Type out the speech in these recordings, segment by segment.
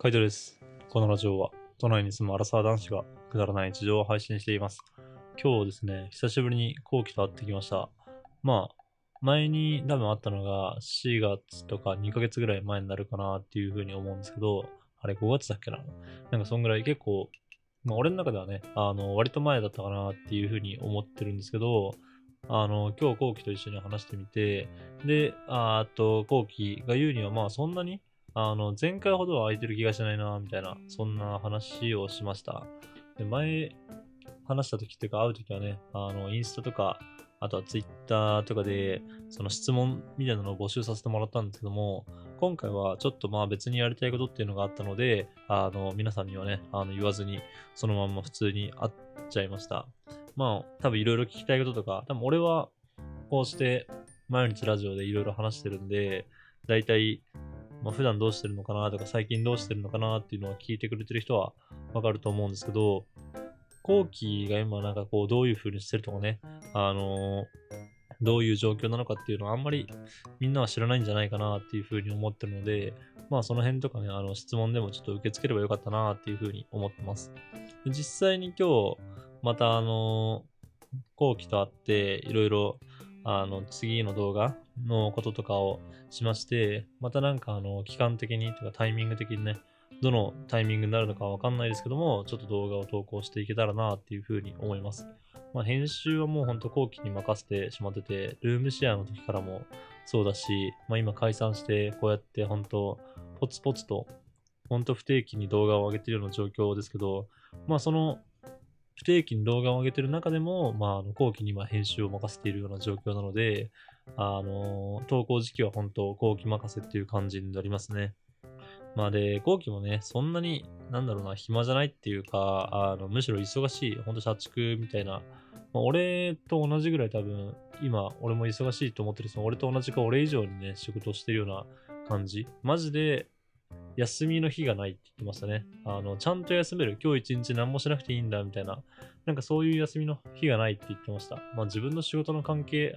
カイトです。このラジオは、都内に住むアラサー男子がくだらない日常を配信しています。今日ですね、久しぶりに後期と会ってきました。まあ、前に多分あったのが4月とか2ヶ月ぐらい前になるかなっていうふうに思うんですけど、あれ5月だっけな？なんかそんぐらい結構、まあ俺の中ではね、あの、割と前だったかなっていうふうに思ってるんですけど、あの、今日後期と一緒に話してみて、で、あーあと後期が言うにはまあそんなにあの、前回ほどは空いてる気がしないな、みたいな、そんな話をしました。で、前、話した時っていうか、会う時はね、あの、インスタとか、あとはツイッターとかで、その質問みたいなのを募集させてもらったんですけども、今回はちょっとまあ別にやりたいことっていうのがあったので、あの、皆さんにはね、あの、言わずに、そのまま普通に会っちゃいました。まあ、多分いろいろ聞きたいこととか、多分俺は、こうして、毎日ラジオでいろいろ話してるんで、だいたいまあ、普段どうしてるのかなとか、最近どうしてるのかなっていうのは聞いてくれてる人はわかると思うんですけど、後期が今なんかこう、どういう風にしてるとかね、あのどういう状況なのかっていうのはあんまりみんなは知らないんじゃないかなっていう風に思ってるので、まあその辺とかね、あの質問でもちょっと受け付ければよかったなっていう風に思ってます。実際に今日、またあの後期と会って、いろいろあの、次の動画のこととかをしまして、またなんかあの、期間的にとかタイミング的にね、どのタイミングになるのかわかんないですけども、ちょっと動画を投稿していけたらなっていうふうに思います。まあ、編集はもうほんと後期に任せてしまってて、ルームシェアの時からもそうだし、まあ今解散して、こうやって本当ポツポツと、ほんと不定期に動画を上げてるような状況ですけど、まあその不定期に動画を上げてる中でも、まあ、あの後期に今編集を任せているような状況なので、あの、投稿時期は本当後期任せっていう感じになりますね。まあで、後期もね、そんなに、なんだろうな、暇じゃないっていうか、あのむしろ忙しい、本当社畜みたいな、まあ、俺と同じぐらい多分、今、俺も忙しいと思ってるその俺と同じか俺以上にね、仕事をしてるような感じ。マジで、休みの日がないって言ってましたね。あの、ちゃんと休める。今日一日何もしなくていいんだ、みたいな。なんかそういう休みの日がないって言ってました。まあ自分の仕事の関係、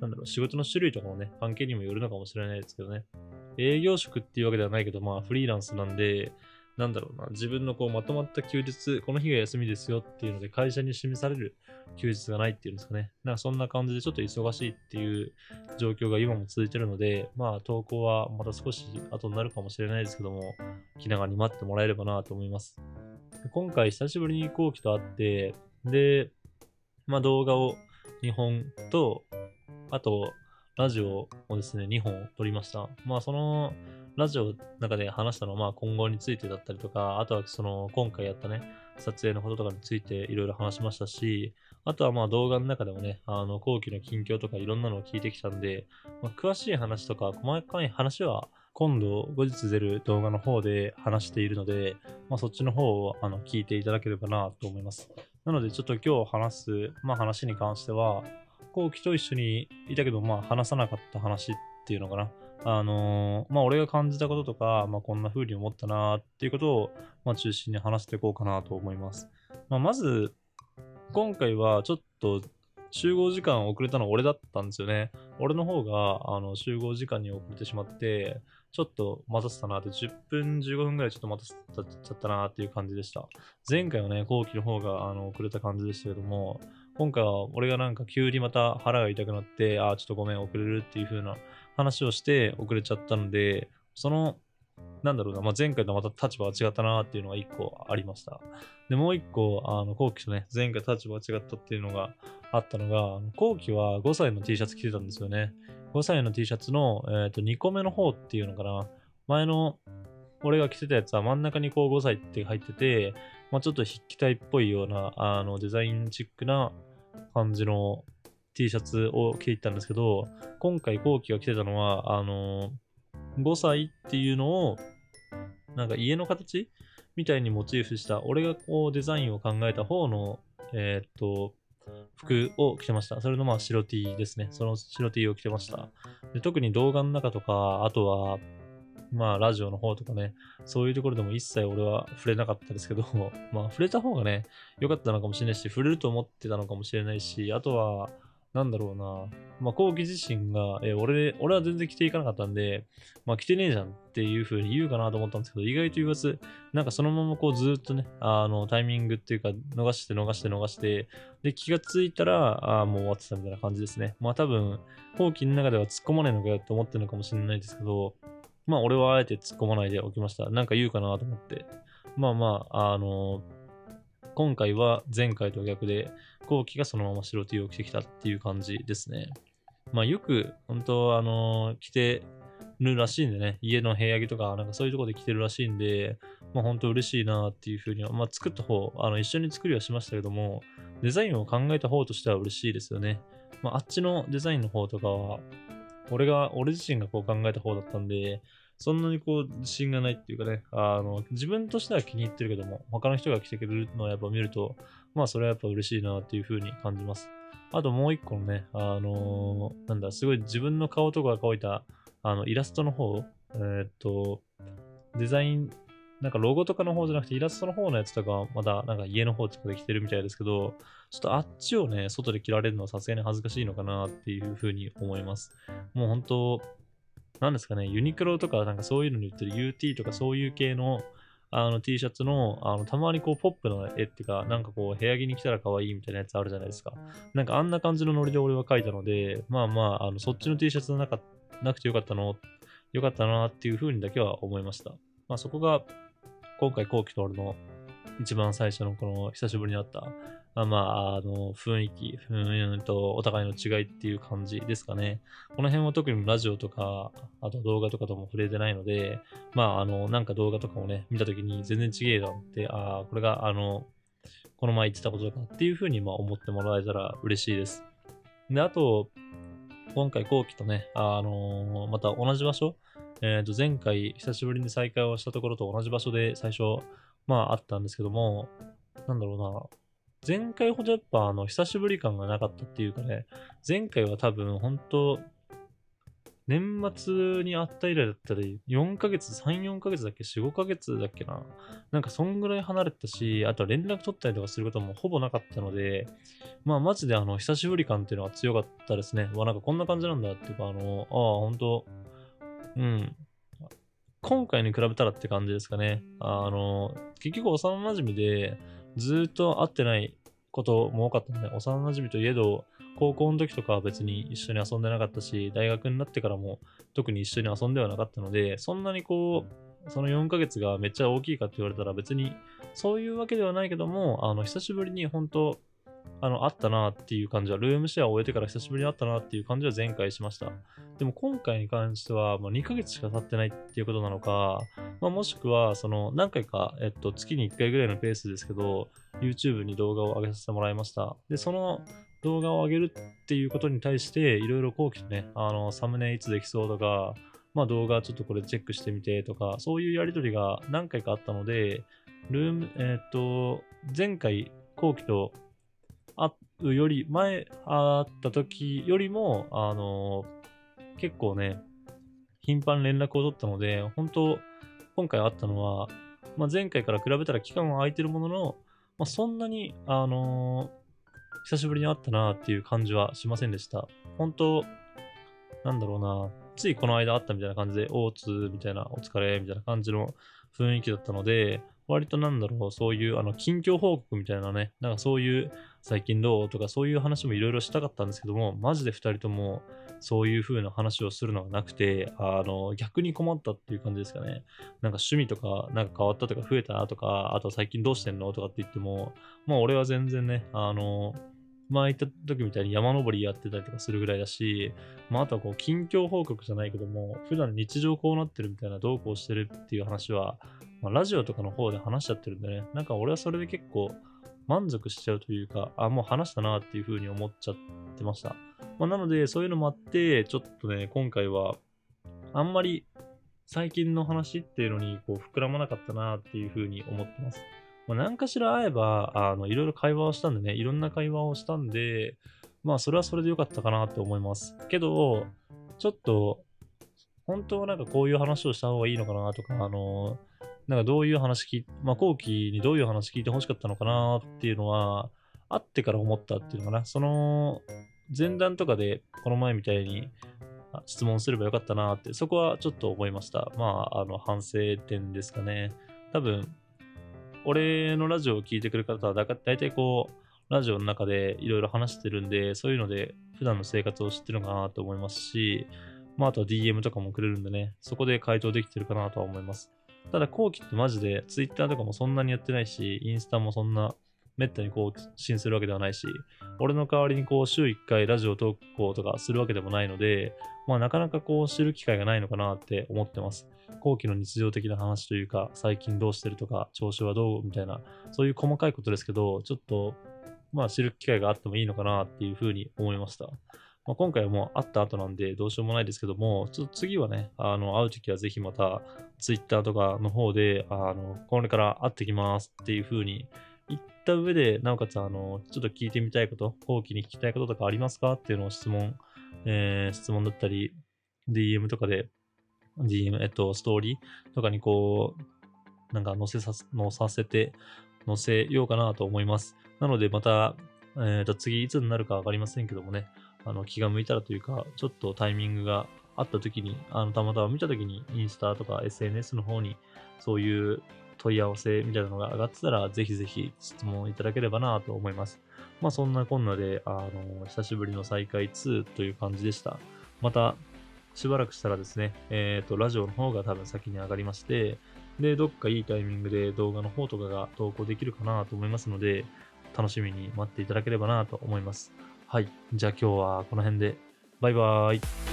なんだろう、仕事の種類とかもね、関係にもよるのかもしれないですけどね。営業職っていうわけではないけど、まあフリーランスなんで、なんだろうな、自分のこうまとまった休日、この日が休みですよっていうので会社に示される休日がないっていうんですかね。なんかそんな感じでちょっと忙しいっていう状況が今も続いてるので、まあ投稿はまた少し後になるかもしれないですけども、気長に待ってもらえればなと思います。今回久しぶりに後期と会って、で、まあ動画を2本と、あと、ラジオをですね、2本撮りました。まあその、ラジオの中で話したのは、まあ今後についてだったりとか、あとはその、今回やったね、撮影のこととかについていろいろ話しましたし、あとはまあ動画の中でもね、あの、後期の近況とかいろんなのを聞いてきたんで、まあ、詳しい話とか細かい話は、今度後日出る動画の方で話しているので、まあ、そっちの方をあの聞いていただければなと思います。なのでちょっと今日話す、まあ、話に関しては、後期と一緒にいたけど、まあ、話さなかった話っていうのかな。あのーまあ、俺が感じたこととか、まあ、こんな風に思ったなっていうことを、まあ、中心に話していこうかなと思います。まあ、まず、今回はちょっと集合時間遅れたのは俺だったんですよね。俺の方があの集合時間に遅れてしまって、ちょっと待たせたなって、10分、15分ぐらいちょっと待たせちゃったなっていう感じでした。前回はね、後期の方があの遅れた感じでしたけども、今回は俺がなんか急にまた腹が痛くなって、ああ、ちょっとごめん、遅れるっていう風な話をして遅れちゃったので、その、なんだろうな、まあ、前回とまた立場が違ったなっていうのが一個ありました。で、もう一個、あの、後期とね、前回立場が違ったっていうのがあったのが、後期は5歳の T シャツ着てたんですよね。5歳の T シャツの、えー、と2個目の方っていうのかな。前の俺が着てたやつは真ん中にこう5歳って入ってて、まあ、ちょっと筆記体っぽいようなあのデザインチックな感じの T シャツを着ていったんですけど、今回後期が着てたのは、あの5歳っていうのを、なんか家の形みたいにモチーフした、俺がこうデザインを考えた方の、えーっと、服を着てました。それのまあ白 T ですね。その白 T を着てました。で特に動画の中とか、あとは、まあラジオの方とかね、そういうところでも一切俺は触れなかったですけど、まあ触れた方がね、良かったのかもしれないし、触れると思ってたのかもしれないし、あとは、なんだろうな。まあ、後期自身が、え俺、俺は全然着ていかなかったんで、まあ、着てねえじゃんっていう風に言うかなと思ったんですけど、意外と言わず、なんかそのままこうずっとね、あの、タイミングっていうか、逃して逃して逃して、で、気がついたら、あもう終わってたみたいな感じですね。まあ、多分、後期の中では突っ込まないのかよって思ってるのかもしれないですけど、まあ、俺はあえて突っ込まないでおきました。なんか言うかなと思って。まあまあ、あの今回は前回と逆で、後期がそのまま白 T を着てきたっていう感じですね。まあよく、本当あのー、着てるらしいんでね、家の部屋着とか、なんかそういうとこで着てるらしいんで、まあ本当嬉しいなっていうふうには、まあ作った方、あの一緒に作りはしましたけども、デザインを考えた方としては嬉しいですよね。まああっちのデザインの方とかは、俺が、俺自身がこう考えた方だったんで、そんなにこう自信がないっていうかね、あの、自分としては気に入ってるけども、他の人が来てくれるのをやっぱ見ると、まあそれはやっぱ嬉しいなっていう風に感じます。あともう一個のね、あのー、なんだ、すごい自分の顔とかが描いた、あの、イラストの方、えー、っと、デザイン、なんかロゴとかの方じゃなくてイラストの方のやつとかまだなんか家の方とかで着てるみたいですけど、ちょっとあっちをね、外で着られるのはさすがに恥ずかしいのかなっていうふうに思います。もう本当、なんですかね、ユニクロとかなんかそういうのに売ってる UT とかそういう系のあの T シャツの、あの、たまにこう、ポップな絵っていうか、なんかこう、部屋着に着たら可愛いみたいなやつあるじゃないですか。なんかあんな感じのノリで俺は描いたので、まあまあ、あの、そっちの T シャツなかなくてよかったの、よかったなっていう風にだけは思いました。まあそこが、今回後期と俺の一番最初のこの久しぶりに会ったまあまあ、あの、雰囲気、うんと、お互いの違いっていう感じですかね。この辺は特にラジオとか、あと動画とかとも触れてないので、まあ、あの、なんか動画とかをね、見たときに全然違えだって、ああ、これが、あの、この前言ってたこととかっていうふうに、まあ、思ってもらえたら嬉しいです。で、あと、今回後期とね、あのー、また同じ場所、えっ、ー、と、前回久しぶりに再会をしたところと同じ場所で最初、まああったんですけども、なんだろうな、前回ほどやっぱあの久しぶり感がなかったっていうかね、前回は多分本当年末に会った以来だったり、4ヶ月、3、4ヶ月だっけ ?4、5ヶ月だっけななんかそんぐらい離れたし、あとは連絡取ったりとかすることもほぼなかったので、まあマジであの、久しぶり感っていうのは強かったですね。わ、なんかこんな感じなんだっていうか、あの、ああ、本当うん。今回に比べたらって感じですかね。あの、結局幼馴染で、ずっと会ってないことも多かったので、幼馴染といえど、高校の時とかは別に一緒に遊んでなかったし、大学になってからも特に一緒に遊んではなかったので、そんなにこう、その4ヶ月がめっちゃ大きいかって言われたら別にそういうわけではないけども、あの、久しぶりに本当あの、あったなっていう感じは、ルームシェアを終えてから久しぶりにあったなっていう感じは前回しました。でも今回に関しては、まあ、2ヶ月しか経ってないっていうことなのか、まあ、もしくは、その、何回か、えっと、月に1回ぐらいのペースですけど、YouTube に動画を上げさせてもらいました。で、その動画を上げるっていうことに対して、いろいろ後期とね、あの、サムネいつできそうとか、まあ動画ちょっとこれチェックしてみてとか、そういうやりとりが何回かあったので、ルーム、えっ、と、前回後期と会うより、前会った時よりも、あのー、結構ね、頻繁連絡を取ったので、本当今回会ったのは、まあ、前回から比べたら期間は空いてるものの、まあ、そんなに、あのー、久しぶりに会ったなっていう感じはしませんでした。本当なんだろうな、ついこの間会ったみたいな感じで、おーつみたいな、お疲れみたいな感じの雰囲気だったので、割となんだろう、そういうあの近況報告みたいなね、なんかそういう最近どうとかそういう話もいろいろしたかったんですけども、マジで2人ともそういう風な話をするのがなくて、あの、逆に困ったっていう感じですかね。なんか趣味とか、なんか変わったとか増えたとか、あと最近どうしてんのとかって言っても、まあ俺は全然ね、あの、前行った時みたいに山登りやってたりとかするぐらいだし、まあ、あとはこう、近況報告じゃないけども、普段日常こうなってるみたいな、どうこうしてるっていう話は、まあ、ラジオとかの方で話しちゃってるんでね、なんか俺はそれで結構満足しちゃうというか、あ、もう話したなっていう風に思っちゃってました。まあ、なので、そういうのもあって、ちょっとね、今回は、あんまり最近の話っていうのにこう膨らまなかったなっていう風に思ってます。まあ、何かしら会えば、あの、いろいろ会話をしたんでね、いろんな会話をしたんで、まあ、それはそれでよかったかなと思います。けど、ちょっと、本当はなんかこういう話をした方がいいのかなとか、あの、なんかどういう話聞まあ、後期にどういう話聞いてほしかったのかなっていうのは、会ってから思ったっていうのかな。その、前段とかでこの前みたいに質問すればよかったなって、そこはちょっと思いました。まあ、あの、反省点ですかね。多分、俺のラジオを聞いてくる方はだか大体こう、ラジオの中でいろいろ話してるんで、そういうので普段の生活を知ってるのかなと思いますし、まあ、あとは DM とかもくれるんでね、そこで回答できてるかなとは思います。ただ、後期ってマジで Twitter とかもそんなにやってないし、インスタもそんなめったに更新するわけではないし、俺の代わりにこう週1回ラジオ投稿とかするわけでもないので、まあなかなかこう知る機会がないのかなって思ってます。後期の日常的な話というか、最近どうしてるとか、調子はどうみたいな、そういう細かいことですけど、ちょっとまあ知る機会があってもいいのかなっていうふうに思いました。まあ、今回はもう会った後なんでどうしようもないですけども、ちょっと次はね、あの、会うときはぜひまた Twitter とかの方で、あの、これから会ってきますっていうふうに言った上で、なおかつ、あの、ちょっと聞いてみたいこと、後期に聞きたいこととかありますかっていうのを質問、えー、質問だったり、DM とかで、DM、えっと、ストーリーとかにこう、なんか載せさ載させて、載せようかなと思います。なので、また、えっ、と、次いつになるかわかりませんけどもね、あの、気が向いたらというか、ちょっとタイミングがあった時に、あの、たまたま見た時に、インスタとか SNS の方に、そういう問い合わせみたいなのが上がってたら、ぜひぜひ質問いただければなと思います。まあ、そんなこんなで、あの、久しぶりの再開2という感じでした。また、しばらくしたらですね、えっ、と、ラジオの方が多分先に上がりまして、で、どっかいいタイミングで動画の方とかが投稿できるかなと思いますので、楽しみに待っていただければなと思います。はい。じゃあ今日はこの辺で。バイバーイ。